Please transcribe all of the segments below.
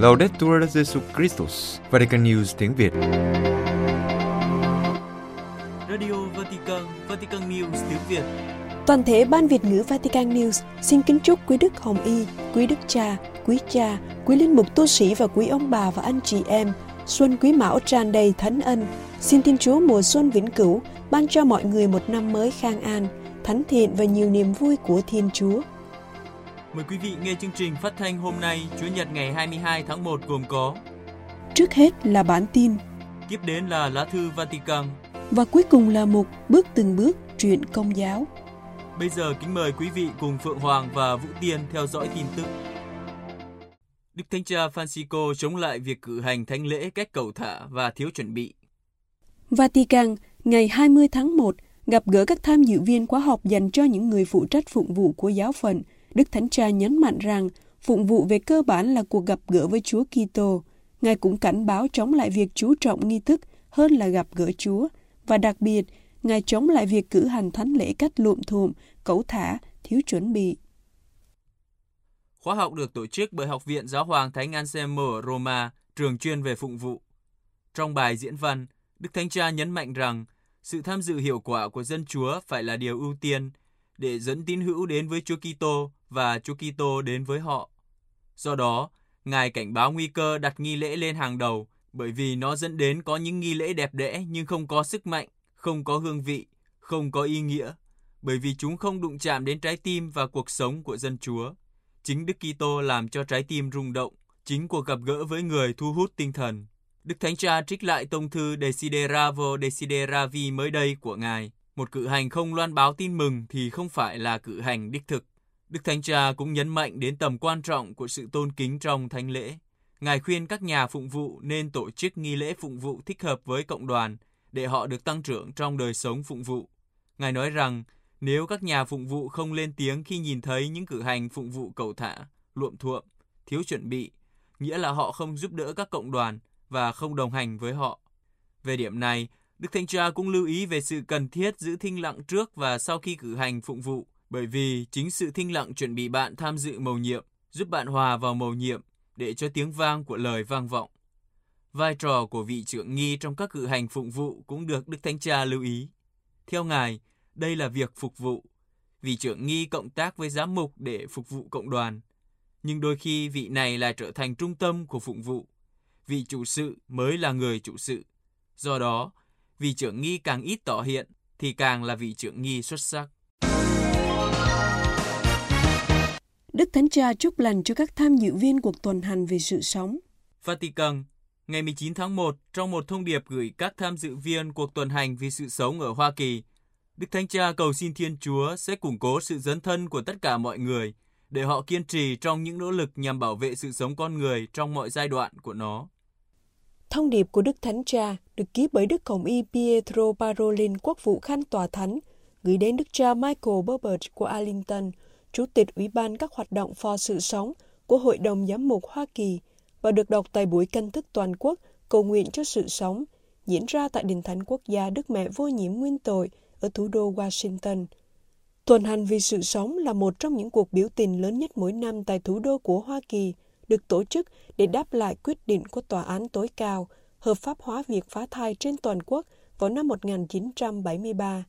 Laudetur Jesu Christus, Vatican News tiếng Việt. Radio Vatican, Vatican News tiếng Việt. Toàn thể Ban Việt ngữ Vatican News xin kính chúc quý Đức Hồng Y, quý Đức Cha, quý cha, quý linh mục tu sĩ và quý ông bà và anh chị em xuân quý mão tràn đầy thánh ân. Xin Thiên Chúa mùa xuân vĩnh cửu ban cho mọi người một năm mới khang an, thánh thiện và nhiều niềm vui của Thiên Chúa. Mời quý vị nghe chương trình phát thanh hôm nay, Chủ nhật ngày 22 tháng 1 gồm có Trước hết là bản tin Tiếp đến là lá thư Vatican và cuối cùng là một bước từng bước truyện công giáo. Bây giờ kính mời quý vị cùng Phượng Hoàng và Vũ Tiên theo dõi tin tức. Đức Thánh Cha Francisco chống lại việc cử hành thánh lễ cách cầu thả và thiếu chuẩn bị. Vatican, ngày 20 tháng 1, gặp gỡ các tham dự viên khóa học dành cho những người phụ trách phụng vụ của giáo phận. Đức Thánh Cha nhấn mạnh rằng phụng vụ về cơ bản là cuộc gặp gỡ với Chúa Kitô. Ngài cũng cảnh báo chống lại việc chú trọng nghi thức hơn là gặp gỡ Chúa. Và đặc biệt, Ngài chống lại việc cử hành thánh lễ cách luộm thuộm, cẩu thả, thiếu chuẩn bị. Khóa học được tổ chức bởi Học viện Giáo hoàng Thánh Anselmo ở Roma, trường chuyên về phụng vụ. Trong bài diễn văn, Đức Thánh Cha nhấn mạnh rằng sự tham dự hiệu quả của dân Chúa phải là điều ưu tiên để dẫn tín hữu đến với Chúa Kitô và Chúa Kitô đến với họ. Do đó, Ngài cảnh báo nguy cơ đặt nghi lễ lên hàng đầu bởi vì nó dẫn đến có những nghi lễ đẹp đẽ nhưng không có sức mạnh, không có hương vị, không có ý nghĩa, bởi vì chúng không đụng chạm đến trái tim và cuộc sống của dân Chúa. Chính Đức Kitô làm cho trái tim rung động, chính cuộc gặp gỡ với người thu hút tinh thần. Đức Thánh Cha trích lại tông thư Desideravo Desideravi mới đây của Ngài. Một cử hành không loan báo tin mừng thì không phải là cử hành đích thực. Đức Thánh Cha cũng nhấn mạnh đến tầm quan trọng của sự tôn kính trong thánh lễ. Ngài khuyên các nhà phụng vụ nên tổ chức nghi lễ phụng vụ thích hợp với cộng đoàn để họ được tăng trưởng trong đời sống phụng vụ. Ngài nói rằng nếu các nhà phụng vụ không lên tiếng khi nhìn thấy những cử hành phụng vụ cầu thả, luộm thuộm, thiếu chuẩn bị, nghĩa là họ không giúp đỡ các cộng đoàn và không đồng hành với họ. Về điểm này, Đức Thánh Cha cũng lưu ý về sự cần thiết giữ thinh lặng trước và sau khi cử hành phụng vụ, bởi vì chính sự thinh lặng chuẩn bị bạn tham dự mầu nhiệm, giúp bạn hòa vào mầu nhiệm để cho tiếng vang của lời vang vọng. Vai trò của vị trưởng nghi trong các cử hành phụng vụ cũng được Đức Thánh Cha lưu ý. Theo Ngài, đây là việc phục vụ. Vị trưởng nghi cộng tác với giám mục để phục vụ cộng đoàn. Nhưng đôi khi vị này lại trở thành trung tâm của phụng vụ. Vị chủ sự mới là người chủ sự. Do đó, vị trưởng nghi càng ít tỏ hiện thì càng là vị trưởng nghi xuất sắc. Đức Thánh Cha chúc lành cho các tham dự viên cuộc tuần hành về sự sống. Vatican, ngày 19 tháng 1, trong một thông điệp gửi các tham dự viên cuộc tuần hành vì sự sống ở Hoa Kỳ, Đức Thánh Cha cầu xin Thiên Chúa sẽ củng cố sự dấn thân của tất cả mọi người để họ kiên trì trong những nỗ lực nhằm bảo vệ sự sống con người trong mọi giai đoạn của nó. Thông điệp của Đức Thánh Cha được ký bởi Đức Hồng Y Pietro Parolin, quốc vụ khanh tòa thánh, gửi đến Đức cha Michael Burbage của Arlington, Chủ tịch Ủy ban các hoạt động phò sự sống của Hội đồng Giám mục Hoa Kỳ và được đọc tại buổi canh thức toàn quốc cầu nguyện cho sự sống diễn ra tại Đình Thánh Quốc gia Đức Mẹ Vô Nhiễm Nguyên Tội ở thủ đô Washington. Tuần hành vì sự sống là một trong những cuộc biểu tình lớn nhất mỗi năm tại thủ đô của Hoa Kỳ, được tổ chức để đáp lại quyết định của Tòa án tối cao hợp pháp hóa việc phá thai trên toàn quốc vào năm 1973.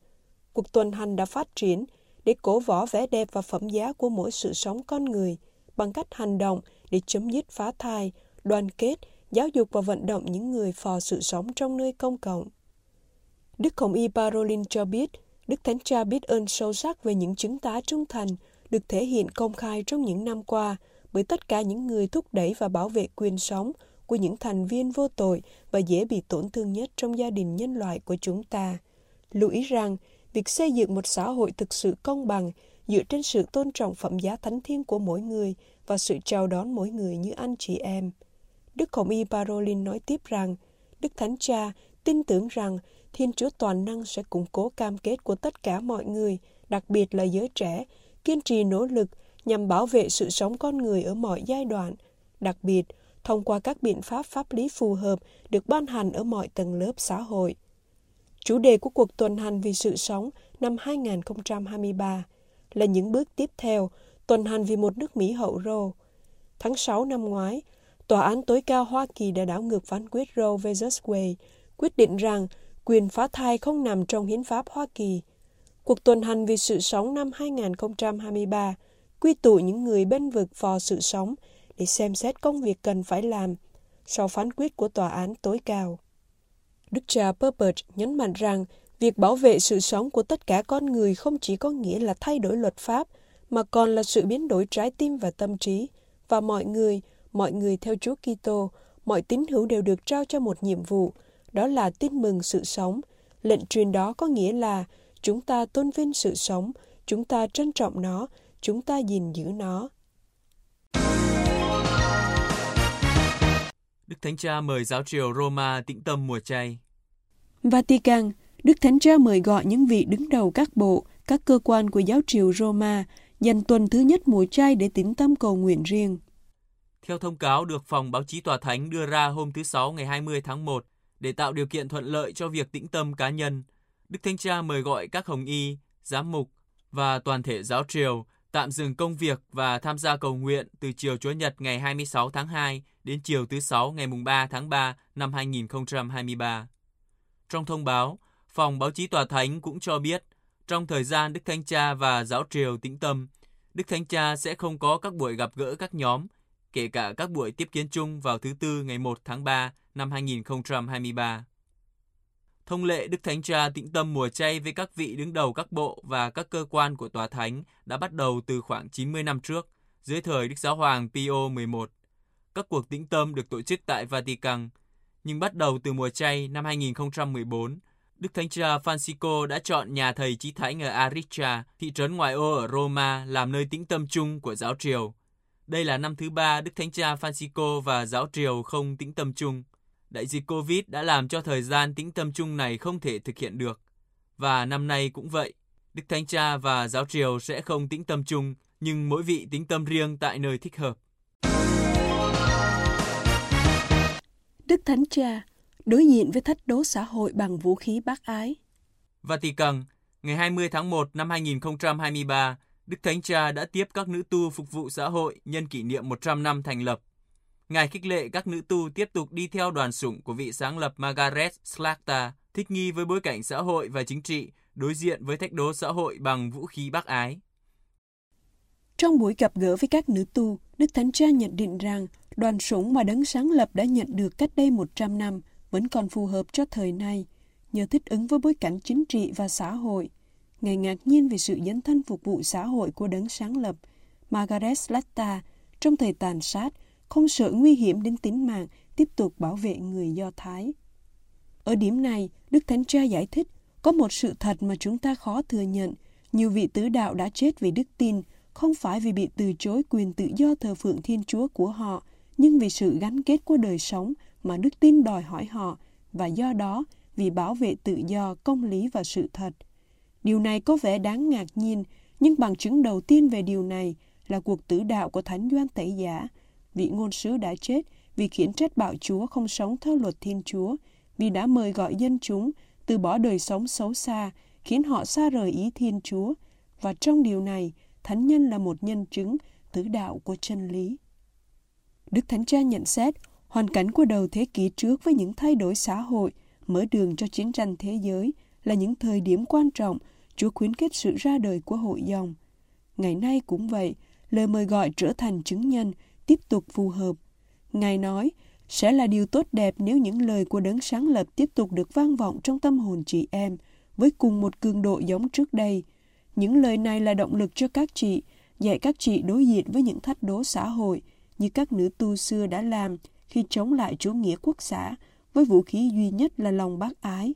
Cuộc tuần hành đã phát triển để cổ võ vẻ đẹp và phẩm giá của mỗi sự sống con người bằng cách hành động để chấm dứt phá thai, đoàn kết, giáo dục và vận động những người phò sự sống trong nơi công cộng. Đức Hồng Y Parolin cho biết, Đức Thánh Cha biết ơn sâu sắc về những chứng tá trung thành được thể hiện công khai trong những năm qua bởi tất cả những người thúc đẩy và bảo vệ quyền sống của những thành viên vô tội và dễ bị tổn thương nhất trong gia đình nhân loại của chúng ta. Lưu ý rằng, việc xây dựng một xã hội thực sự công bằng dựa trên sự tôn trọng phẩm giá thánh thiêng của mỗi người và sự chào đón mỗi người như anh chị em. Đức Hồng Y Parolin nói tiếp rằng, Đức Thánh Cha tin tưởng rằng Thiên Chúa Toàn Năng sẽ củng cố cam kết của tất cả mọi người, đặc biệt là giới trẻ, kiên trì nỗ lực nhằm bảo vệ sự sống con người ở mọi giai đoạn, đặc biệt thông qua các biện pháp pháp lý phù hợp được ban hành ở mọi tầng lớp xã hội. Chủ đề của cuộc tuần hành vì sự sống năm 2023 là những bước tiếp theo tuần hành vì một nước Mỹ hậu rô. Tháng 6 năm ngoái, Tòa án tối cao Hoa Kỳ đã đảo ngược phán quyết Roe vs. Wade, quyết định rằng quyền phá thai không nằm trong hiến pháp Hoa Kỳ. Cuộc tuần hành vì sự sống năm 2023 quy tụ những người bên vực phò sự sống để xem xét công việc cần phải làm sau phán quyết của tòa án tối cao. Đức cha Purpert nhấn mạnh rằng việc bảo vệ sự sống của tất cả con người không chỉ có nghĩa là thay đổi luật pháp, mà còn là sự biến đổi trái tim và tâm trí. Và mọi người, mọi người theo Chúa Kitô, mọi tín hữu đều được trao cho một nhiệm vụ, đó là tin mừng sự sống. Lệnh truyền đó có nghĩa là chúng ta tôn vinh sự sống, chúng ta trân trọng nó, chúng ta gìn giữ nó. Đức Thánh Cha mời giáo triều Roma tĩnh tâm mùa chay. Vatican, Đức Thánh Cha mời gọi những vị đứng đầu các bộ, các cơ quan của giáo triều Roma dành tuần thứ nhất mùa chay để tĩnh tâm cầu nguyện riêng. Theo thông cáo được Phòng Báo chí Tòa Thánh đưa ra hôm thứ Sáu ngày 20 tháng 1, để tạo điều kiện thuận lợi cho việc tĩnh tâm cá nhân, Đức Thánh Cha mời gọi các hồng y, giám mục và toàn thể giáo triều tạm dừng công việc và tham gia cầu nguyện từ chiều Chúa Nhật ngày 26 tháng 2 đến chiều thứ Sáu ngày 3 tháng 3 năm 2023. Trong thông báo, Phòng Báo chí Tòa Thánh cũng cho biết, trong thời gian Đức Thánh Cha và Giáo Triều tĩnh tâm, Đức Thánh Cha sẽ không có các buổi gặp gỡ các nhóm, kể cả các buổi tiếp kiến chung vào thứ Tư ngày 1 tháng 3 năm 2023. Thông lệ Đức Thánh Cha tĩnh tâm mùa chay với các vị đứng đầu các bộ và các cơ quan của Tòa Thánh đã bắt đầu từ khoảng 90 năm trước, dưới thời Đức Giáo Hoàng Pio XI. Các cuộc tĩnh tâm được tổ chức tại Vatican, nhưng bắt đầu từ mùa chay năm 2014, Đức Thánh Cha Francisco đã chọn nhà thầy Chí Thánh ở Ariccia, thị trấn ngoại ô ở Roma làm nơi tĩnh tâm chung của giáo triều. Đây là năm thứ ba Đức Thánh Cha Francisco và giáo triều không tĩnh tâm chung. Đại dịch Covid đã làm cho thời gian tĩnh tâm chung này không thể thực hiện được. Và năm nay cũng vậy, Đức Thánh Cha và giáo triều sẽ không tĩnh tâm chung, nhưng mỗi vị tĩnh tâm riêng tại nơi thích hợp. Đức Thánh Cha đối diện với thách đố xã hội bằng vũ khí bác ái. Vatican, ngày 20 tháng 1 năm 2023, Đức Thánh Cha đã tiếp các nữ tu phục vụ xã hội nhân kỷ niệm 100 năm thành lập. Ngài khích lệ các nữ tu tiếp tục đi theo đoàn sủng của vị sáng lập Margaret Slakta, thích nghi với bối cảnh xã hội và chính trị, đối diện với thách đố xã hội bằng vũ khí bác ái. Trong buổi gặp gỡ với các nữ tu, Đức Thánh Cha nhận định rằng đoàn sủng mà đấng sáng lập đã nhận được cách đây 100 năm vẫn còn phù hợp cho thời nay, nhờ thích ứng với bối cảnh chính trị và xã hội. Ngài ngạc nhiên về sự dấn thân phục vụ xã hội của đấng sáng lập, Margaret Slatta, trong thời tàn sát, không sợ nguy hiểm đến tính mạng, tiếp tục bảo vệ người Do Thái. Ở điểm này, Đức Thánh Cha giải thích, có một sự thật mà chúng ta khó thừa nhận. Nhiều vị tứ đạo đã chết vì đức tin, không phải vì bị từ chối quyền tự do thờ phượng Thiên Chúa của họ, nhưng vì sự gắn kết của đời sống mà đức tin đòi hỏi họ và do đó vì bảo vệ tự do, công lý và sự thật. Điều này có vẻ đáng ngạc nhiên, nhưng bằng chứng đầu tiên về điều này là cuộc tử đạo của Thánh Doan Tẩy Giả. Vị ngôn sứ đã chết vì khiển trách bạo Chúa không sống theo luật Thiên Chúa, vì đã mời gọi dân chúng từ bỏ đời sống xấu xa, khiến họ xa rời ý Thiên Chúa. Và trong điều này, Thánh Nhân là một nhân chứng tử đạo của chân lý. Đức Thánh Cha nhận xét, hoàn cảnh của đầu thế kỷ trước với những thay đổi xã hội, mở đường cho chiến tranh thế giới là những thời điểm quan trọng Chúa khuyến khích sự ra đời của hội dòng. Ngày nay cũng vậy, lời mời gọi trở thành chứng nhân tiếp tục phù hợp. Ngài nói, sẽ là điều tốt đẹp nếu những lời của đấng sáng lập tiếp tục được vang vọng trong tâm hồn chị em với cùng một cường độ giống trước đây. Những lời này là động lực cho các chị, dạy các chị đối diện với những thách đố xã hội như các nữ tu xưa đã làm khi chống lại chủ nghĩa quốc xã với vũ khí duy nhất là lòng bác ái.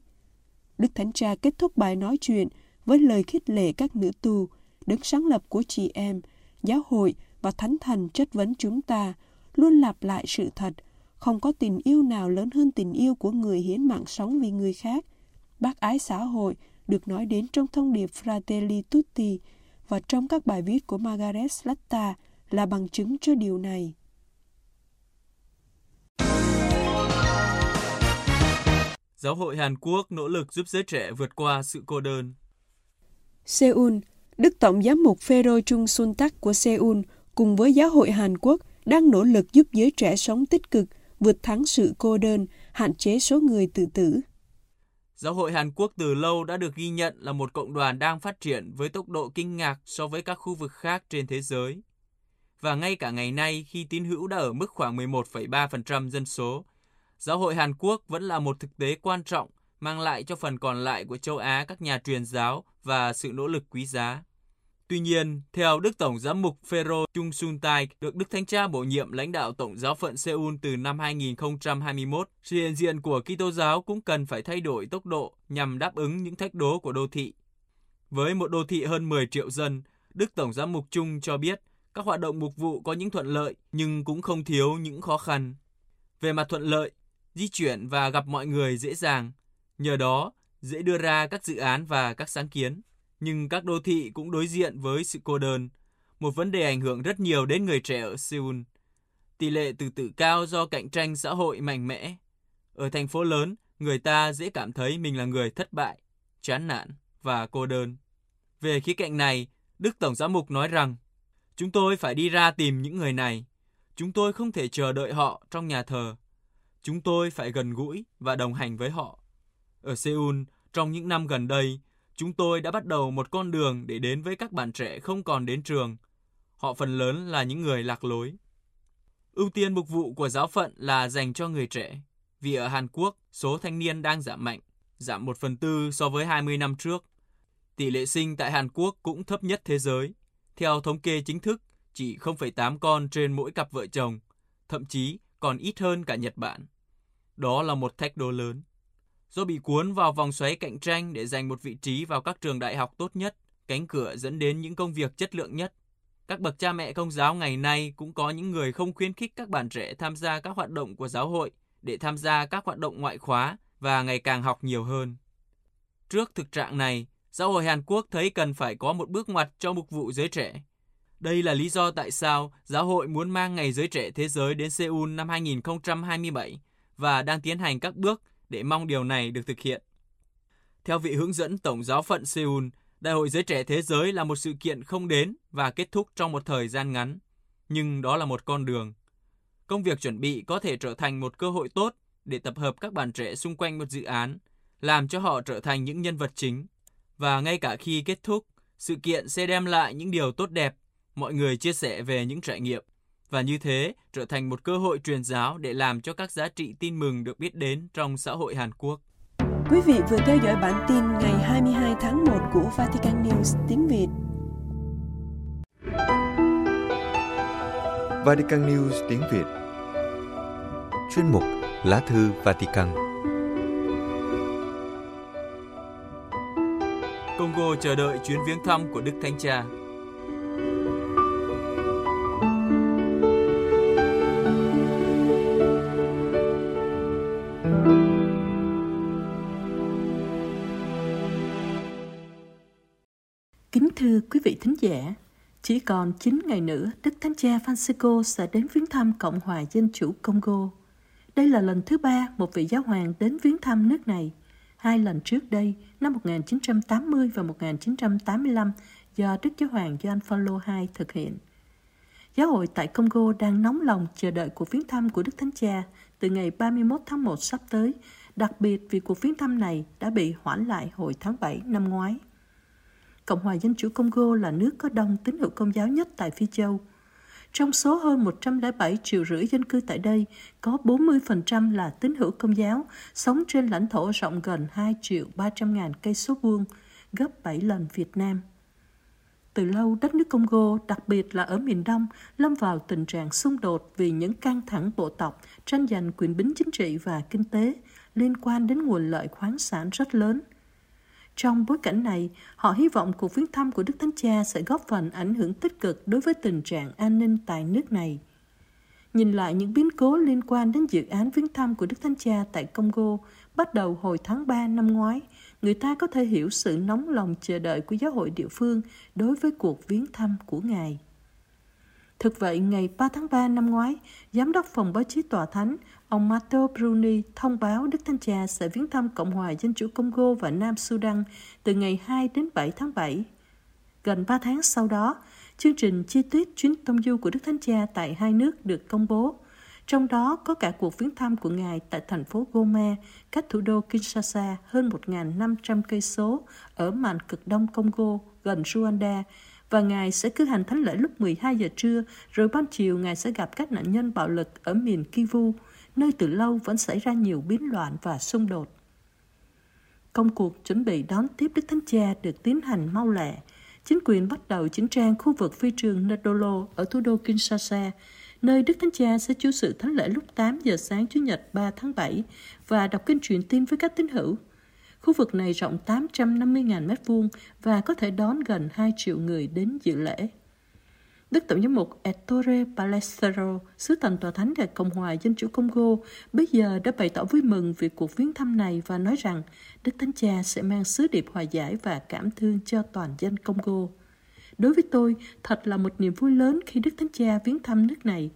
Đức Thánh Cha kết thúc bài nói chuyện với lời khích lệ các nữ tu, đứng sáng lập của chị em, giáo hội và thánh thần chất vấn chúng ta, luôn lặp lại sự thật, không có tình yêu nào lớn hơn tình yêu của người hiến mạng sống vì người khác. Bác ái xã hội được nói đến trong thông điệp Fratelli Tutti và trong các bài viết của Margaret Slatta là bằng chứng cho điều này. Giáo hội Hàn Quốc nỗ lực giúp giới trẻ vượt qua sự cô đơn. Seoul, Đức Tổng giám mục Phêrô Trung Sun Tắc của Seoul cùng với Giáo hội Hàn Quốc đang nỗ lực giúp giới trẻ sống tích cực, vượt thắng sự cô đơn, hạn chế số người tự tử. Giáo hội Hàn Quốc từ lâu đã được ghi nhận là một cộng đoàn đang phát triển với tốc độ kinh ngạc so với các khu vực khác trên thế giới. Và ngay cả ngày nay khi tín hữu đã ở mức khoảng 11,3% dân số, giáo hội Hàn Quốc vẫn là một thực tế quan trọng mang lại cho phần còn lại của châu Á các nhà truyền giáo và sự nỗ lực quý giá. Tuy nhiên, theo Đức Tổng giám mục Phêrô Chung Sun Tai được Đức Thánh Cha bổ nhiệm lãnh đạo Tổng giáo phận Seoul từ năm 2021, sự hiện diện của Kitô giáo cũng cần phải thay đổi tốc độ nhằm đáp ứng những thách đố của đô thị. Với một đô thị hơn 10 triệu dân, Đức Tổng giám mục Chung cho biết các hoạt động mục vụ có những thuận lợi nhưng cũng không thiếu những khó khăn. Về mặt thuận lợi, di chuyển và gặp mọi người dễ dàng, nhờ đó dễ đưa ra các dự án và các sáng kiến nhưng các đô thị cũng đối diện với sự cô đơn, một vấn đề ảnh hưởng rất nhiều đến người trẻ ở Seoul. Tỷ lệ tự tử cao do cạnh tranh xã hội mạnh mẽ. Ở thành phố lớn, người ta dễ cảm thấy mình là người thất bại, chán nản và cô đơn. Về khía cạnh này, Đức Tổng giám mục nói rằng, chúng tôi phải đi ra tìm những người này. Chúng tôi không thể chờ đợi họ trong nhà thờ. Chúng tôi phải gần gũi và đồng hành với họ. Ở Seoul, trong những năm gần đây, chúng tôi đã bắt đầu một con đường để đến với các bạn trẻ không còn đến trường. Họ phần lớn là những người lạc lối. Ưu tiên mục vụ của giáo phận là dành cho người trẻ, vì ở Hàn Quốc số thanh niên đang giảm mạnh, giảm 1 phần tư so với 20 năm trước. Tỷ lệ sinh tại Hàn Quốc cũng thấp nhất thế giới. Theo thống kê chính thức, chỉ 0,8 con trên mỗi cặp vợ chồng, thậm chí còn ít hơn cả Nhật Bản. Đó là một thách đố lớn do bị cuốn vào vòng xoáy cạnh tranh để giành một vị trí vào các trường đại học tốt nhất, cánh cửa dẫn đến những công việc chất lượng nhất. Các bậc cha mẹ công giáo ngày nay cũng có những người không khuyến khích các bạn trẻ tham gia các hoạt động của giáo hội để tham gia các hoạt động ngoại khóa và ngày càng học nhiều hơn. Trước thực trạng này, giáo hội Hàn Quốc thấy cần phải có một bước ngoặt cho mục vụ giới trẻ. Đây là lý do tại sao giáo hội muốn mang Ngày Giới Trẻ Thế Giới đến Seoul năm 2027 và đang tiến hành các bước để mong điều này được thực hiện. Theo vị hướng dẫn Tổng giáo phận Seoul, Đại hội Giới Trẻ Thế Giới là một sự kiện không đến và kết thúc trong một thời gian ngắn, nhưng đó là một con đường. Công việc chuẩn bị có thể trở thành một cơ hội tốt để tập hợp các bạn trẻ xung quanh một dự án, làm cho họ trở thành những nhân vật chính. Và ngay cả khi kết thúc, sự kiện sẽ đem lại những điều tốt đẹp, mọi người chia sẻ về những trải nghiệm và như thế trở thành một cơ hội truyền giáo để làm cho các giá trị tin mừng được biết đến trong xã hội Hàn Quốc. Quý vị vừa theo dõi bản tin ngày 22 tháng 1 của Vatican News tiếng Việt. Vatican News tiếng Việt Chuyên mục Lá thư Vatican Congo chờ đợi chuyến viếng thăm của Đức Thánh Cha thưa quý vị thính giả, chỉ còn 9 ngày nữa, Đức Thánh Cha Francisco sẽ đến viếng thăm Cộng hòa Dân chủ Congo. Đây là lần thứ ba một vị giáo hoàng đến viếng thăm nước này. Hai lần trước đây, năm 1980 và 1985, do Đức Giáo hoàng John Paul II thực hiện. Giáo hội tại Congo đang nóng lòng chờ đợi cuộc viếng thăm của Đức Thánh Cha từ ngày 31 tháng 1 sắp tới, đặc biệt vì cuộc viếng thăm này đã bị hoãn lại hồi tháng 7 năm ngoái. Cộng hòa Dân chủ Congo là nước có đông tín hữu công giáo nhất tại Phi Châu. Trong số hơn 107 triệu rưỡi dân cư tại đây, có 40% là tín hữu công giáo, sống trên lãnh thổ rộng gần 2 triệu 300 ngàn cây số vuông, gấp 7 lần Việt Nam. Từ lâu, đất nước Congo, đặc biệt là ở miền Đông, lâm vào tình trạng xung đột vì những căng thẳng bộ tộc, tranh giành quyền bính chính trị và kinh tế liên quan đến nguồn lợi khoáng sản rất lớn – trong bối cảnh này, họ hy vọng cuộc viếng thăm của Đức Thánh Cha sẽ góp phần ảnh hưởng tích cực đối với tình trạng an ninh tại nước này. Nhìn lại những biến cố liên quan đến dự án viếng thăm của Đức Thánh Cha tại Congo bắt đầu hồi tháng 3 năm ngoái, người ta có thể hiểu sự nóng lòng chờ đợi của giáo hội địa phương đối với cuộc viếng thăm của Ngài. Thực vậy, ngày 3 tháng 3 năm ngoái, Giám đốc Phòng Báo chí Tòa Thánh, ông Matteo Bruni thông báo Đức Thánh Cha sẽ viếng thăm Cộng hòa Dân chủ Congo và Nam Sudan từ ngày 2 đến 7 tháng 7. Gần 3 tháng sau đó, chương trình chi tiết chuyến tông du của Đức Thánh Cha tại hai nước được công bố. Trong đó có cả cuộc viếng thăm của Ngài tại thành phố Goma, cách thủ đô Kinshasa hơn 1.500 cây số ở mạn cực đông Congo, gần Rwanda, và Ngài sẽ cử hành thánh lễ lúc 12 giờ trưa, rồi ban chiều Ngài sẽ gặp các nạn nhân bạo lực ở miền Kivu, nơi từ lâu vẫn xảy ra nhiều biến loạn và xung đột. Công cuộc chuẩn bị đón tiếp Đức Thánh Cha được tiến hành mau lẹ. Chính quyền bắt đầu chỉnh trang khu vực phi trường Nadolo ở thủ đô Kinshasa, nơi Đức Thánh Cha sẽ chủ sự thánh lễ lúc 8 giờ sáng Chủ nhật 3 tháng 7 và đọc kinh truyền tin với các tín hữu. Khu vực này rộng 850.000 m2 và có thể đón gần 2 triệu người đến dự lễ. Đức Tổng giám mục Ettore Palestero, sứ thần tòa thánh tại Cộng hòa Dân chủ Congo, bây giờ đã bày tỏ vui mừng về cuộc viếng thăm này và nói rằng Đức Thánh Cha sẽ mang sứ điệp hòa giải và cảm thương cho toàn dân Congo. Đối với tôi, thật là một niềm vui lớn khi Đức Thánh Cha viếng thăm nước này.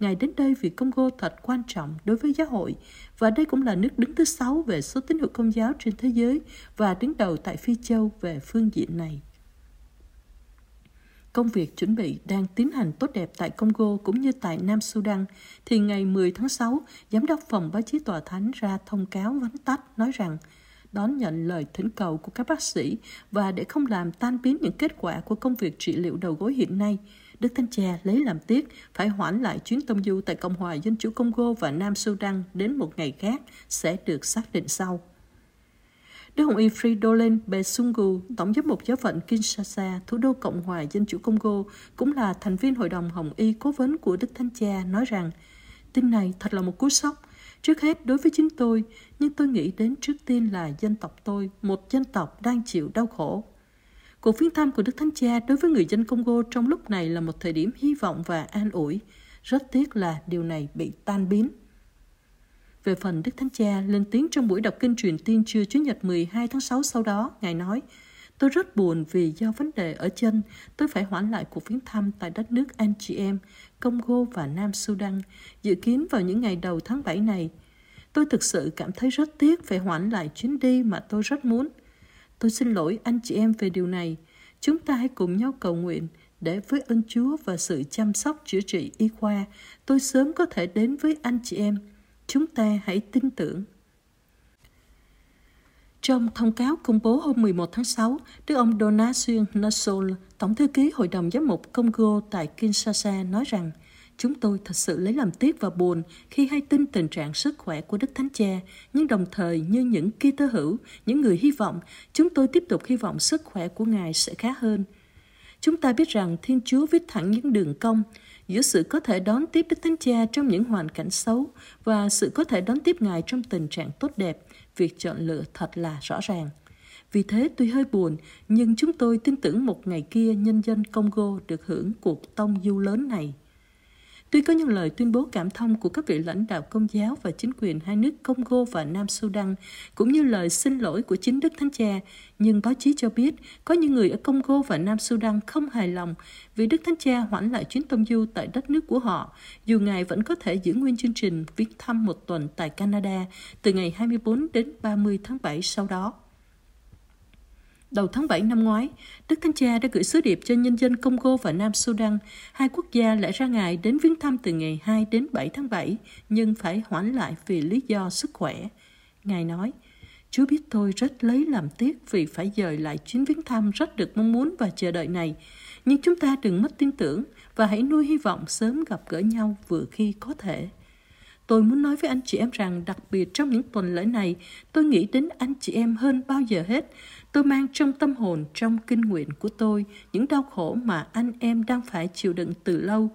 Ngài đến đây vì Congo thật quan trọng đối với giáo hội và đây cũng là nước đứng thứ sáu về số tín hữu công giáo trên thế giới và đứng đầu tại Phi Châu về phương diện này. Công việc chuẩn bị đang tiến hành tốt đẹp tại Congo cũng như tại Nam Sudan, thì ngày 10 tháng 6, Giám đốc phòng báo chí tòa thánh ra thông cáo vắn tắt nói rằng đón nhận lời thỉnh cầu của các bác sĩ và để không làm tan biến những kết quả của công việc trị liệu đầu gối hiện nay, Đức Thánh Cha lấy làm tiếc phải hoãn lại chuyến tông du tại Cộng hòa Dân chủ Congo và Nam Sudan đến một ngày khác sẽ được xác định sau. Đức Hồng Y Fridolin Besungu, Tổng giám mục giáo phận Kinshasa, thủ đô Cộng hòa Dân chủ Congo, cũng là thành viên Hội đồng Hồng Y cố vấn của Đức Thánh Cha, nói rằng tin này thật là một cú sốc. Trước hết đối với chính tôi, nhưng tôi nghĩ đến trước tiên là dân tộc tôi, một dân tộc đang chịu đau khổ. Cuộc viếng thăm của Đức Thánh Cha đối với người dân Congo trong lúc này là một thời điểm hy vọng và an ủi. Rất tiếc là điều này bị tan biến. Về phần Đức Thánh Cha lên tiếng trong buổi đọc kinh truyền tin trưa Chủ nhật 12 tháng 6 sau đó, Ngài nói, Tôi rất buồn vì do vấn đề ở chân, tôi phải hoãn lại cuộc viếng thăm tại đất nước anh chị em, Congo và Nam Sudan, dự kiến vào những ngày đầu tháng 7 này. Tôi thực sự cảm thấy rất tiếc phải hoãn lại chuyến đi mà tôi rất muốn. Tôi xin lỗi anh chị em về điều này. Chúng ta hãy cùng nhau cầu nguyện để với ơn Chúa và sự chăm sóc chữa trị y khoa, tôi sớm có thể đến với anh chị em Chúng ta hãy tin tưởng. Trong thông cáo công bố hôm 11 tháng 6, Đức ông Donatien Nassol, Tổng thư ký Hội đồng Giám mục Congo tại Kinshasa nói rằng Chúng tôi thật sự lấy làm tiếc và buồn khi hay tin tình trạng sức khỏe của Đức Thánh Cha, nhưng đồng thời như những kỳ tơ hữu, những người hy vọng, chúng tôi tiếp tục hy vọng sức khỏe của Ngài sẽ khá hơn. Chúng ta biết rằng Thiên Chúa viết thẳng những đường cong, giữa sự có thể đón tiếp Đức Thánh Cha trong những hoàn cảnh xấu và sự có thể đón tiếp Ngài trong tình trạng tốt đẹp, việc chọn lựa thật là rõ ràng. Vì thế tuy hơi buồn, nhưng chúng tôi tin tưởng một ngày kia nhân dân Congo được hưởng cuộc tông du lớn này. Tuy có những lời tuyên bố cảm thông của các vị lãnh đạo công giáo và chính quyền hai nước Congo và Nam Sudan, cũng như lời xin lỗi của chính Đức Thánh Cha, nhưng báo chí cho biết có những người ở Congo và Nam Sudan không hài lòng vì Đức Thánh Cha hoãn lại chuyến tông du tại đất nước của họ, dù Ngài vẫn có thể giữ nguyên chương trình viếng thăm một tuần tại Canada từ ngày 24 đến 30 tháng 7 sau đó. Đầu tháng 7 năm ngoái, Đức Thánh Cha đã gửi sứ điệp cho nhân dân Congo và Nam Sudan. Hai quốc gia lại ra ngài đến viếng thăm từ ngày 2 đến 7 tháng 7, nhưng phải hoãn lại vì lý do sức khỏe. Ngài nói, Chúa biết tôi rất lấy làm tiếc vì phải dời lại chuyến viếng thăm rất được mong muốn và chờ đợi này. Nhưng chúng ta đừng mất tin tưởng và hãy nuôi hy vọng sớm gặp gỡ nhau vừa khi có thể. Tôi muốn nói với anh chị em rằng đặc biệt trong những tuần lễ này, tôi nghĩ đến anh chị em hơn bao giờ hết. Tôi mang trong tâm hồn, trong kinh nguyện của tôi những đau khổ mà anh em đang phải chịu đựng từ lâu.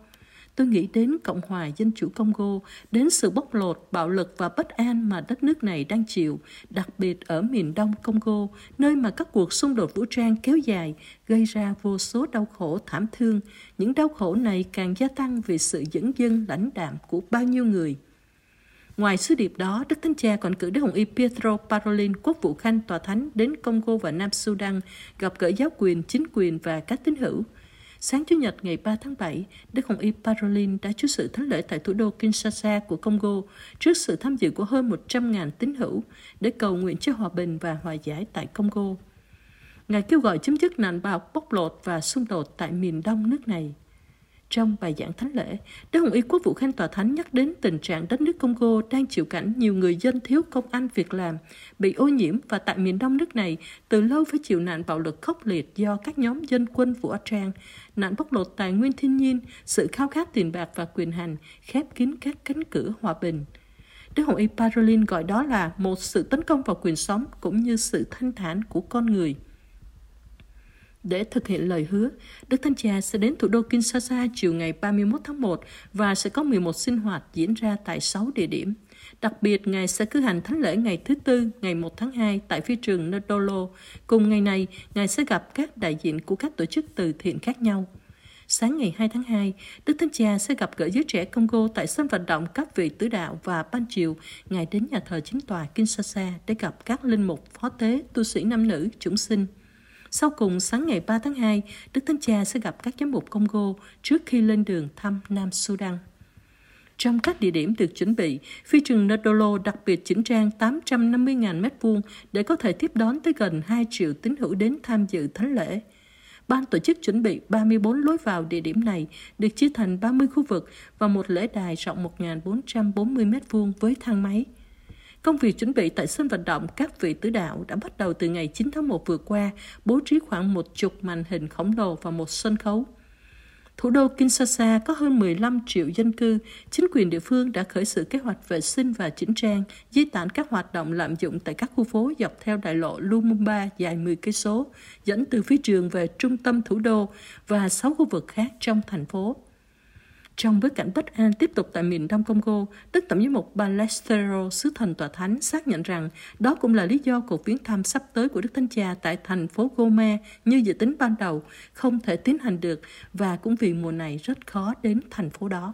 Tôi nghĩ đến Cộng hòa Dân chủ Congo, đến sự bóc lột, bạo lực và bất an mà đất nước này đang chịu, đặc biệt ở miền đông Congo, nơi mà các cuộc xung đột vũ trang kéo dài gây ra vô số đau khổ thảm thương. Những đau khổ này càng gia tăng vì sự dẫn dân lãnh đạm của bao nhiêu người. Ngoài sứ điệp đó, Đức Thánh Cha còn cử Đức Hồng Y Pietro Parolin, quốc vụ khanh tòa thánh đến Congo và Nam Sudan, gặp gỡ giáo quyền, chính quyền và các tín hữu. Sáng Chủ nhật ngày 3 tháng 7, Đức Hồng Y Parolin đã chủ sự thánh lễ tại thủ đô Kinshasa của Congo trước sự tham dự của hơn 100.000 tín hữu để cầu nguyện cho hòa bình và hòa giải tại Congo. Ngài kêu gọi chấm dứt nạn bạo bóc lột và xung đột tại miền đông nước này. Trong bài giảng thánh lễ, Đức Hồng Y Quốc vụ Khanh Tòa Thánh nhắc đến tình trạng đất nước Congo đang chịu cảnh nhiều người dân thiếu công ăn việc làm, bị ô nhiễm và tại miền đông nước này từ lâu phải chịu nạn bạo lực khốc liệt do các nhóm dân quân vũ trang, nạn bóc lột tài nguyên thiên nhiên, sự khao khát tiền bạc và quyền hành, khép kín các cánh cửa hòa bình. Đức Hồng Y Parolin gọi đó là một sự tấn công vào quyền sống cũng như sự thanh thản của con người. Để thực hiện lời hứa, Đức Thánh Cha sẽ đến thủ đô Kinshasa chiều ngày 31 tháng 1 và sẽ có 11 sinh hoạt diễn ra tại 6 địa điểm. Đặc biệt, Ngài sẽ cử hành thánh lễ ngày thứ Tư, ngày 1 tháng 2 tại phi trường Ndolo. Cùng ngày này, Ngài sẽ gặp các đại diện của các tổ chức từ thiện khác nhau. Sáng ngày 2 tháng 2, Đức Thánh Cha sẽ gặp gỡ giới trẻ Congo tại sân vận động các vị tứ đạo và ban chiều, Ngài đến nhà thờ chính tòa Kinshasa để gặp các linh mục, phó tế, tu sĩ nam nữ, chúng sinh. Sau cùng, sáng ngày 3 tháng 2, Đức Thánh Cha sẽ gặp các giám mục Congo trước khi lên đường thăm Nam Sudan. Trong các địa điểm được chuẩn bị, phi trường Nadolo đặc biệt chỉnh trang 850.000 m2 để có thể tiếp đón tới gần 2 triệu tín hữu đến tham dự thánh lễ. Ban tổ chức chuẩn bị 34 lối vào địa điểm này, được chia thành 30 khu vực và một lễ đài rộng 1.440 m2 với thang máy. Công việc chuẩn bị tại sân vận động các vị tứ đạo đã bắt đầu từ ngày 9 tháng 1 vừa qua, bố trí khoảng một chục màn hình khổng lồ và một sân khấu. Thủ đô Kinshasa có hơn 15 triệu dân cư, chính quyền địa phương đã khởi sự kế hoạch vệ sinh và chỉnh trang, di tản các hoạt động lạm dụng tại các khu phố dọc theo đại lộ Lumumba dài 10 cây số, dẫn từ phía trường về trung tâm thủ đô và 6 khu vực khác trong thành phố. Trong bối cảnh bất an tiếp tục tại miền Đông Congo, Đức Tổng giám mục Balestero, sứ thần tòa thánh, xác nhận rằng đó cũng là lý do cuộc viếng thăm sắp tới của Đức Thánh Cha tại thành phố Goma như dự tính ban đầu không thể tiến hành được và cũng vì mùa này rất khó đến thành phố đó.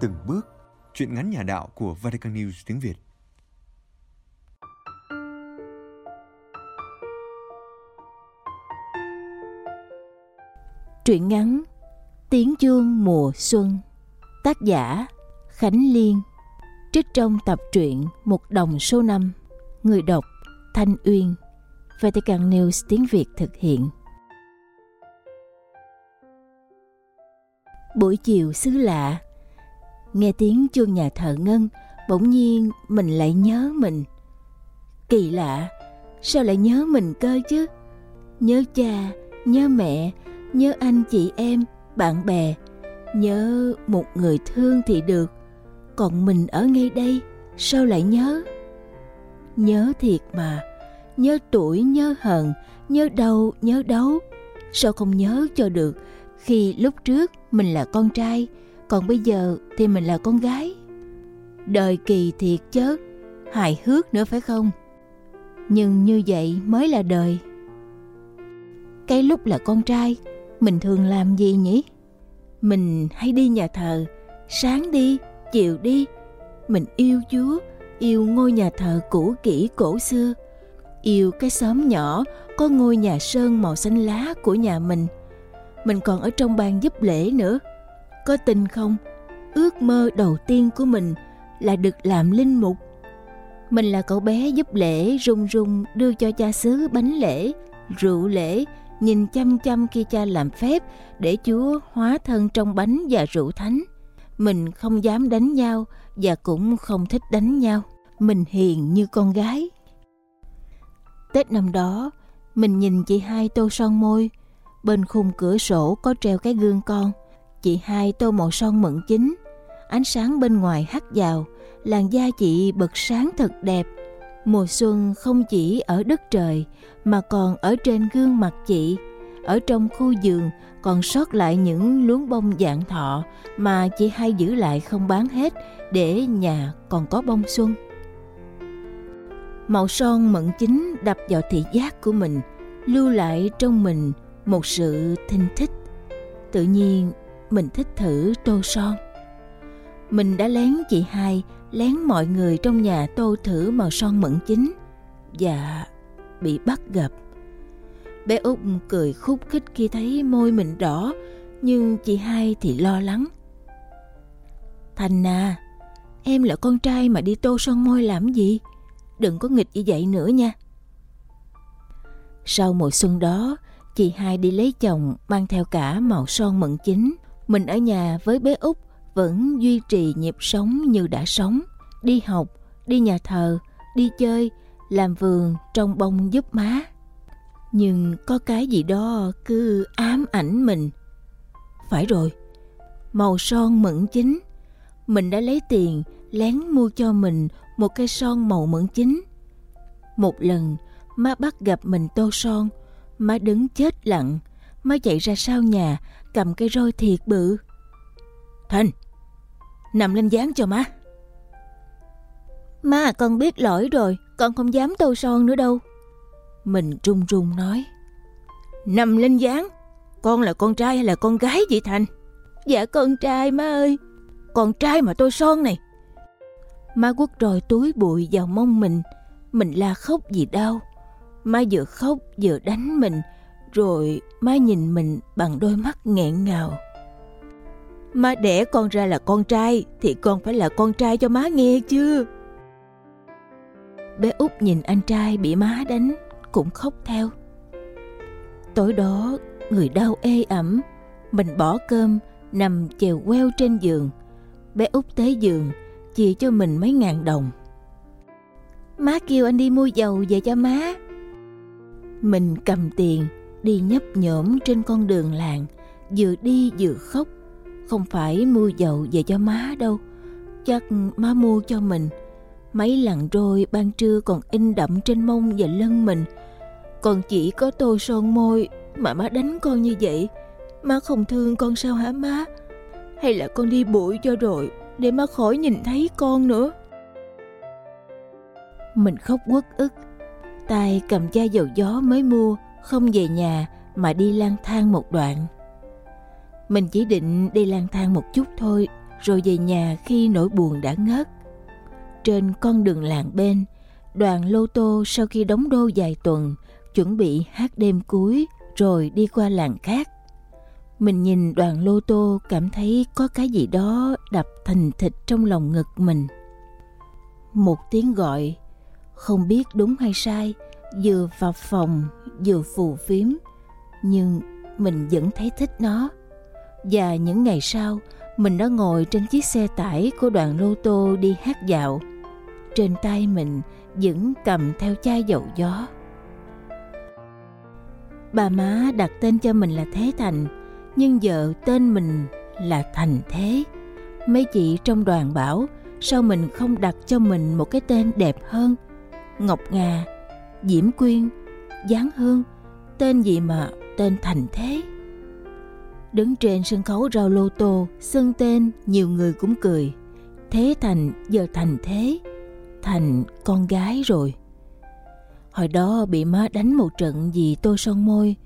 Từng bước Chuyện ngắn nhà đạo của Vatican News tiếng Việt. Truyện ngắn Tiếng chuông mùa xuân, Tác giả Khánh Liên, Trích trong tập truyện Một đồng số năm, Người đọc Thanh Uyên, Vatican News tiếng Việt thực hiện Buổi chiều xứ lạ Nghe tiếng chuông nhà thờ ngân, bỗng nhiên mình lại nhớ mình. Kỳ lạ, sao lại nhớ mình cơ chứ? Nhớ cha, nhớ mẹ, nhớ anh chị em, bạn bè, nhớ một người thương thì được. Còn mình ở ngay đây, sao lại nhớ? Nhớ thiệt mà, nhớ tuổi, nhớ hờn, nhớ đau, nhớ đấu. Sao không nhớ cho được khi lúc trước mình là con trai, còn bây giờ thì mình là con gái. Đời kỳ thiệt chớ, hài hước nữa phải không? Nhưng như vậy mới là đời. Cái lúc là con trai, mình thường làm gì nhỉ? Mình hay đi nhà thờ, sáng đi, chiều đi. Mình yêu chúa, yêu ngôi nhà thờ cũ kỹ cổ xưa. Yêu cái xóm nhỏ, có ngôi nhà sơn màu xanh lá của nhà mình. Mình còn ở trong ban giúp lễ nữa có tin không? Ước mơ đầu tiên của mình là được làm linh mục. Mình là cậu bé giúp lễ, run run đưa cho cha xứ bánh lễ, rượu lễ, nhìn chăm chăm khi cha làm phép để chúa hóa thân trong bánh và rượu thánh. Mình không dám đánh nhau và cũng không thích đánh nhau. Mình hiền như con gái. Tết năm đó, mình nhìn chị hai tô son môi. Bên khung cửa sổ có treo cái gương con. Chị hai tô màu son mận chính, ánh sáng bên ngoài hắt vào, làn da chị bật sáng thật đẹp. Mùa xuân không chỉ ở đất trời mà còn ở trên gương mặt chị. Ở trong khu giường còn sót lại những luống bông dạng thọ mà chị hai giữ lại không bán hết để nhà còn có bông xuân. Màu son mẫn chính đập vào thị giác của mình, lưu lại trong mình một sự thinh thích. Tự nhiên mình thích thử tô son. Mình đã lén chị hai, lén mọi người trong nhà tô thử màu son mẫn chính và bị bắt gặp. Bé Út cười khúc khích khi thấy môi mình đỏ, nhưng chị hai thì lo lắng. Thành à, em là con trai mà đi tô son môi làm gì? Đừng có nghịch như vậy nữa nha. Sau mùa xuân đó, chị hai đi lấy chồng mang theo cả màu son mận chính. Mình ở nhà với bé Út vẫn duy trì nhịp sống như đã sống. Đi học, đi nhà thờ, đi chơi, làm vườn, trồng bông giúp má. Nhưng có cái gì đó cứ ám ảnh mình. Phải rồi, màu son mẫn chính. Mình đã lấy tiền lén mua cho mình một cây son màu mẫn chính. Một lần, má bắt gặp mình tô son, má đứng chết lặng, má chạy ra sau nhà, cầm cây roi thiệt bự. Thành, nằm lên dáng cho má. Má con biết lỗi rồi, con không dám tô son nữa đâu. Mình run run nói. Nằm lên dáng, con là con trai hay là con gái vậy Thành? Dạ con trai má ơi, con trai mà tô son này. Má quất rồi túi bụi vào mông mình, mình la khóc gì đau. Má vừa khóc vừa đánh mình, rồi má nhìn mình bằng đôi mắt nghẹn ngào. Má đẻ con ra là con trai thì con phải là con trai cho má nghe chưa? Bé út nhìn anh trai bị má đánh cũng khóc theo. Tối đó người đau ê ẩm, mình bỏ cơm nằm chèo queo trên giường. Bé út tới giường chia cho mình mấy ngàn đồng. Má kêu anh đi mua dầu về cho má. Mình cầm tiền đi nhấp nhổm trên con đường làng, vừa đi vừa khóc. Không phải mua dầu về cho má đâu, chắc má mua cho mình. Mấy lần rồi ban trưa còn in đậm trên mông và lưng mình. Còn chỉ có tô son môi mà má đánh con như vậy. Má không thương con sao hả má? Hay là con đi bụi cho rồi để má khỏi nhìn thấy con nữa? Mình khóc uất ức. tay cầm chai dầu gió mới mua, không về nhà mà đi lang thang một đoạn. Mình chỉ định đi lang thang một chút thôi, rồi về nhà khi nỗi buồn đã ngớt. Trên con đường làng bên, đoàn lô tô sau khi đóng đô vài tuần, chuẩn bị hát đêm cuối rồi đi qua làng khác. Mình nhìn đoàn lô tô cảm thấy có cái gì đó đập thình thịch trong lòng ngực mình. Một tiếng gọi, không biết đúng hay sai, vừa vào phòng vừa phù phiếm, nhưng mình vẫn thấy thích nó. Và những ngày sau, mình đã ngồi trên chiếc xe tải của đoàn lô tô đi hát dạo. Trên tay mình vẫn cầm theo chai dầu gió. Bà má đặt tên cho mình là Thế Thành, nhưng giờ tên mình là Thành Thế. Mấy chị trong đoàn bảo sao mình không đặt cho mình một cái tên đẹp hơn? Ngọc Ngà, Diễm Quyên, Giáng Hương, tên gì mà tên Thành Thế? Đứng trên sân khấu rau lô tô, xưng tên, nhiều người cũng cười. Thế Thành giờ Thành Thế, Thành con gái rồi. Hồi đó bị má đánh một trận vì tô son môi.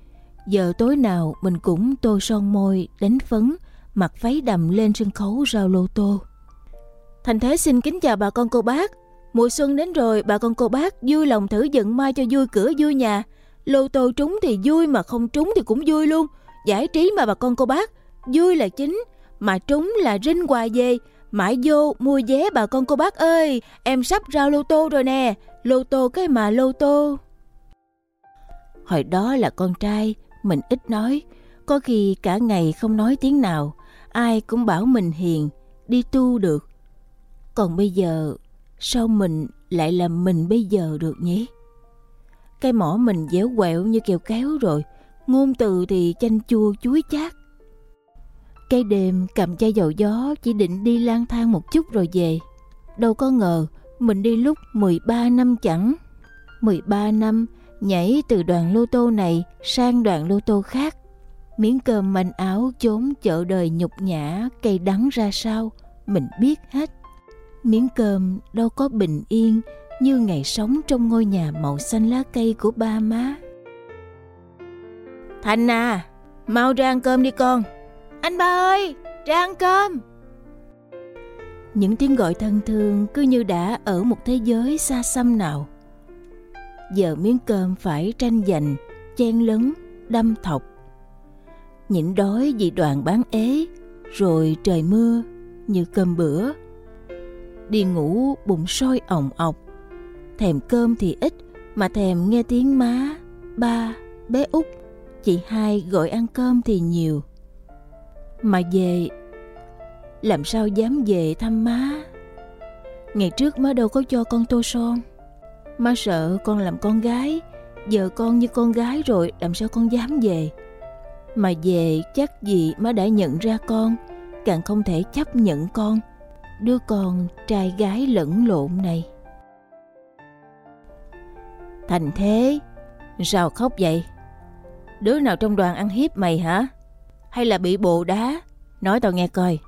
Giờ tối nào mình cũng tô son môi, đánh phấn, mặc váy đầm lên sân khấu rau lô tô. Thành Thế xin kính chào bà con cô bác. Mùa xuân đến rồi, bà con cô bác vui lòng thử dựng mai cho vui cửa vui nhà. Lô tô trúng thì vui mà không trúng thì cũng vui luôn. Giải trí mà bà con cô bác, vui là chính, mà trúng là rinh quà về. Mãi vô mua vé bà con cô bác ơi, em sắp ra lô tô rồi nè, lô tô cái mà lô tô. Hồi đó là con trai, mình ít nói, có khi cả ngày không nói tiếng nào, ai cũng bảo mình hiền, đi tu được. Còn bây giờ, sao mình lại làm mình bây giờ được nhỉ? Cái mỏ mình dẻo quẹo như kèo kéo rồi, ngôn từ thì chanh chua chuối chát. Cái đêm cầm chai dầu gió chỉ định đi lang thang một chút rồi về. Đâu có ngờ mình đi lúc 13 năm chẳng. 13 năm nhảy từ đoàn lô tô này sang đoàn lô tô khác. Miếng cơm manh áo chốn chợ đời nhục nhã cây đắng ra sao, mình biết hết. Miếng cơm đâu có bình yên như ngày sống trong ngôi nhà màu xanh lá cây của ba má. Thành à, mau ra ăn cơm đi con. Anh ba ơi, ra ăn cơm. Những tiếng gọi thân thương cứ như đã ở một thế giới xa xăm nào. Giờ miếng cơm phải tranh giành, chen lấn, đâm thọc. Nhịn đói vì đoàn bán ế, rồi trời mưa như cơm bữa. Đi ngủ bụng sôi ồng ọc, thèm cơm thì ít mà thèm nghe tiếng má, ba, bé út, chị hai gọi ăn cơm thì nhiều. Mà về, làm sao dám về thăm má? Ngày trước má đâu có cho con tô son. Má sợ con làm con gái, giờ con như con gái rồi làm sao con dám về? Mà về chắc gì má đã nhận ra con, càng không thể chấp nhận con, đứa con trai gái lẫn lộn này. Thành thế, sao khóc vậy? Đứa nào trong đoàn ăn hiếp mày hả? Hay là bị bộ đá? Nói tao nghe coi.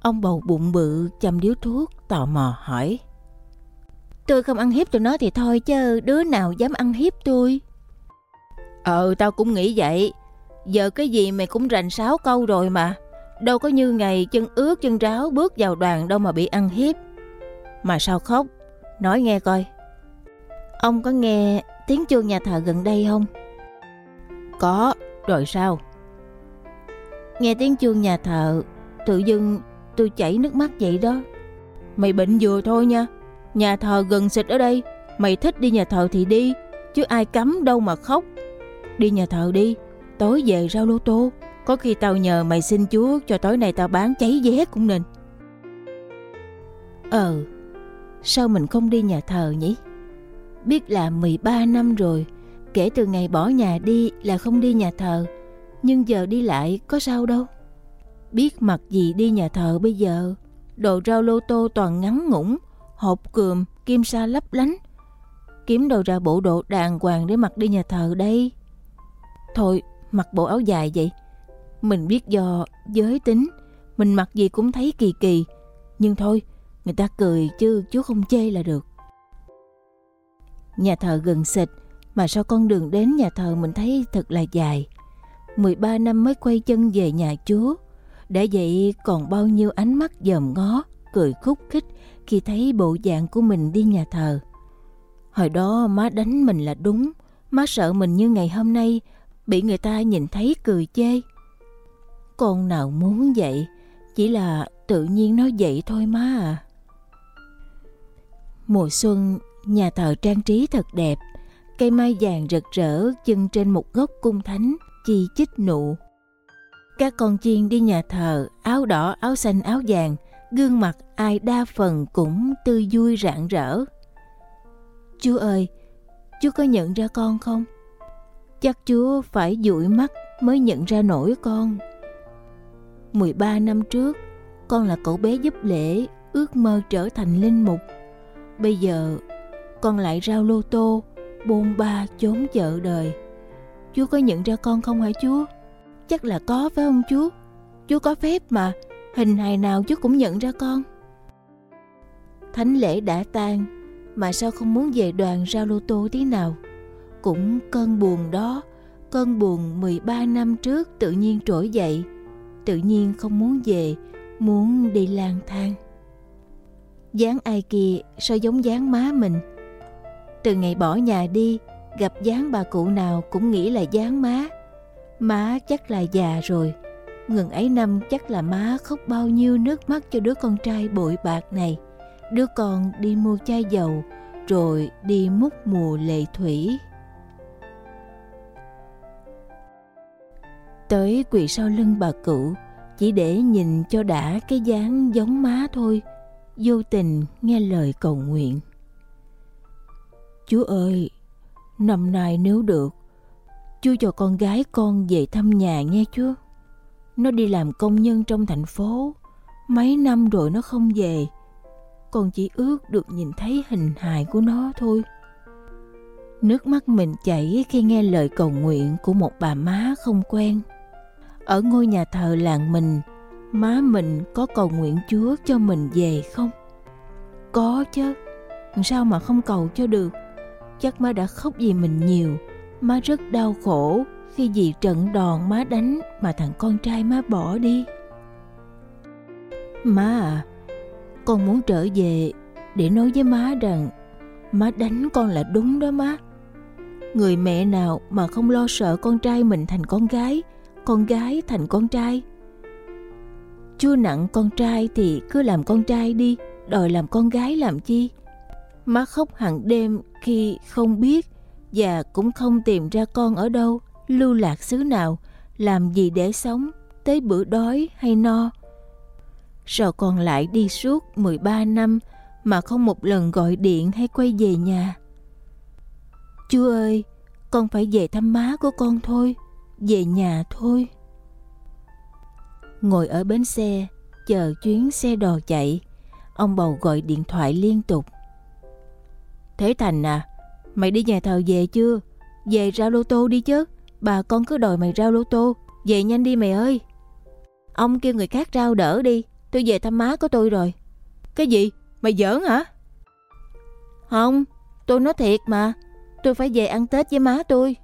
Ông bầu bụng bự chăm điếu thuốc tò mò hỏi. Tôi không ăn hiếp tụi nó thì thôi chứ đứa nào dám ăn hiếp tôi. Ờ tao cũng nghĩ vậy. Giờ cái gì mày cũng rành sáu câu rồi mà. Đâu có như ngày chân ướt chân ráo bước vào đoàn đâu mà bị ăn hiếp. Mà sao khóc? Nói nghe coi. Ông có nghe tiếng chuông nhà thờ gần đây không? Có, rồi sao? Nghe tiếng chuông nhà thờ, tự dưng tôi chảy nước mắt vậy đó. Mày bệnh vừa thôi nha. Nhà thờ gần xịt ở đây, mày thích đi nhà thờ thì đi, chứ ai cấm đâu mà khóc. Đi nhà thờ đi, tối về rau lô tô. Có khi tao nhờ mày xin Chúa cho tối nay tao bán cháy vé cũng nên. Ờ, sao mình không đi nhà thờ nhỉ? Biết là 13 năm rồi, kể từ ngày bỏ nhà đi là không đi nhà thờ, nhưng giờ đi lại có sao đâu. Biết mặc gì đi nhà thờ bây giờ, đồ rau lô tô toàn ngắn ngủn, hộp cườm, kim sa lấp lánh. Kiếm đâu ra bộ đồ đàng hoàng để mặc đi nhà thờ đây. Thôi, mặc bộ áo dài vậy. Mình biết do giới tính, mình mặc gì cũng thấy kỳ kỳ. Nhưng thôi, người ta cười chứ chú không chê là được. Nhà thờ gần xịt, mà sao con đường đến nhà thờ mình thấy thật là dài. 13 năm mới quay chân về nhà Chúa. Đã vậy còn bao nhiêu ánh mắt dòm ngó, cười khúc khích khi thấy bộ dạng của mình đi nhà thờ. Hồi đó má đánh mình là đúng, má sợ mình như ngày hôm nay bị người ta nhìn thấy cười chê. Con nào muốn vậy, chỉ là tự nhiên nói vậy thôi má à. Mùa xuân, nhà thờ trang trí thật đẹp, cây mai vàng rực rỡ chân trên một gốc cung thánh, chi chích nụ. Các con chiên đi nhà thờ, áo đỏ, áo xanh, áo vàng, gương mặt ai đa phần cũng tươi vui rạng rỡ. Chú ơi, chú có nhận ra con không? Chắc chúa phải dụi mắt mới nhận ra nổi con. 13 năm trước, con là cậu bé giúp lễ, ước mơ trở thành linh mục. Bây giờ, con lại rao lô tô, bôn ba trốn chợ đời. Chú có nhận ra con không hả chú? Chắc là có phải không chú? Chú có phép mà, hình hài nào chú cũng nhận ra con. Thánh lễ đã tan, mà sao không muốn về đoàn rao lô tô tí nào? Cũng cơn buồn đó, cơn buồn 13 năm trước tự nhiên trỗi dậy, tự nhiên không muốn về, muốn đi lang thang. dáng ai kia sao giống dáng má mình? Từ ngày bỏ nhà đi, gặp dáng bà cụ nào cũng nghĩ là dáng má. Má chắc là già rồi. Ngừng ấy năm chắc là má khóc bao nhiêu nước mắt cho đứa con trai bội bạc này. Đứa con đi mua chai dầu, rồi đi múc mùa lệ thủy. Tới quỳ sau lưng bà cụ, chỉ để nhìn cho đã cái dáng giống má thôi, vô tình nghe lời cầu nguyện. Chúa ơi, năm nay nếu được, Chúa cho con gái con về thăm nhà nghe Chúa. Nó đi làm công nhân trong thành phố, mấy năm rồi nó không về. Con chỉ ước được nhìn thấy hình hài của nó thôi. Nước mắt mình chảy khi nghe lời cầu nguyện của một bà má không quen. Ở ngôi nhà thờ làng mình, má mình có cầu nguyện Chúa cho mình về không? Có chứ. sao mà không cầu cho được chắc má đã khóc vì mình nhiều má rất đau khổ khi vì trận đòn má đánh mà thằng con trai má bỏ đi má à con muốn trở về để nói với má rằng má đánh con là đúng đó má người mẹ nào mà không lo sợ con trai mình thành con gái con gái thành con trai. Chưa nặng con trai thì cứ làm con trai đi, đòi làm con gái làm chi? Má khóc hàng đêm khi không biết và cũng không tìm ra con ở đâu, lưu lạc xứ nào, làm gì để sống, tới bữa đói hay no. Sợ còn lại đi suốt 13 năm mà không một lần gọi điện hay quay về nhà? Chú ơi, con phải về thăm má của con thôi về nhà thôi. Ngồi ở bến xe, chờ chuyến xe đò chạy, ông bầu gọi điện thoại liên tục. Thế thành à mày đi nhà thờ về chưa? Về ra lô tô đi chứ, bà con cứ đòi mày rao lô tô, về nhanh đi mày ơi. Ông kêu người khác rao đỡ đi, tôi về thăm má của tôi rồi. Cái gì? Mày giỡn hả? Không, tôi nói thiệt mà, tôi phải về ăn tết với má tôi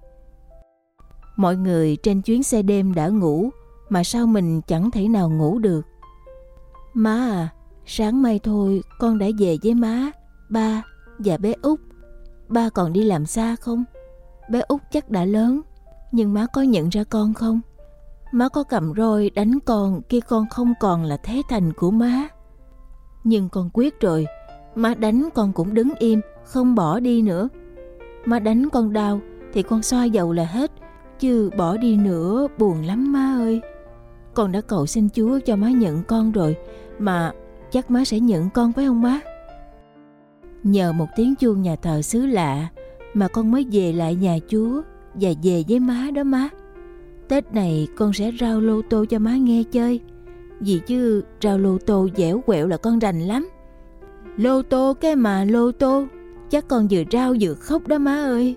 mọi người trên chuyến xe đêm đã ngủ, mà sao mình chẳng thể nào ngủ được? Má à sáng mai thôi con đã về với má, ba và bé út. Ba còn đi làm xa không? Bé út chắc đã lớn, nhưng má có nhận ra con không? Má có cầm roi đánh con khi con không còn là thế thành của má. Nhưng con quyết rồi, má đánh con cũng đứng im, không bỏ đi nữa. Má đánh con đau thì con xoa dầu là hết chứ bỏ đi nữa, buồn lắm má ơi. Con đã cầu xin chúa cho má nhận con rồi, mà chắc má sẽ nhận con phải không má? Nhờ một tiếng chuông nhà thờ xứ lạ mà con mới về lại nhà chúa và về với má đó má. Tết này con sẽ rao lô tô cho má nghe chơi, vì chứ rao lô tô dẻo quẹo là con rành lắm. Lô tô cái mà lô tô, chắc con vừa rao vừa khóc đó má ơi.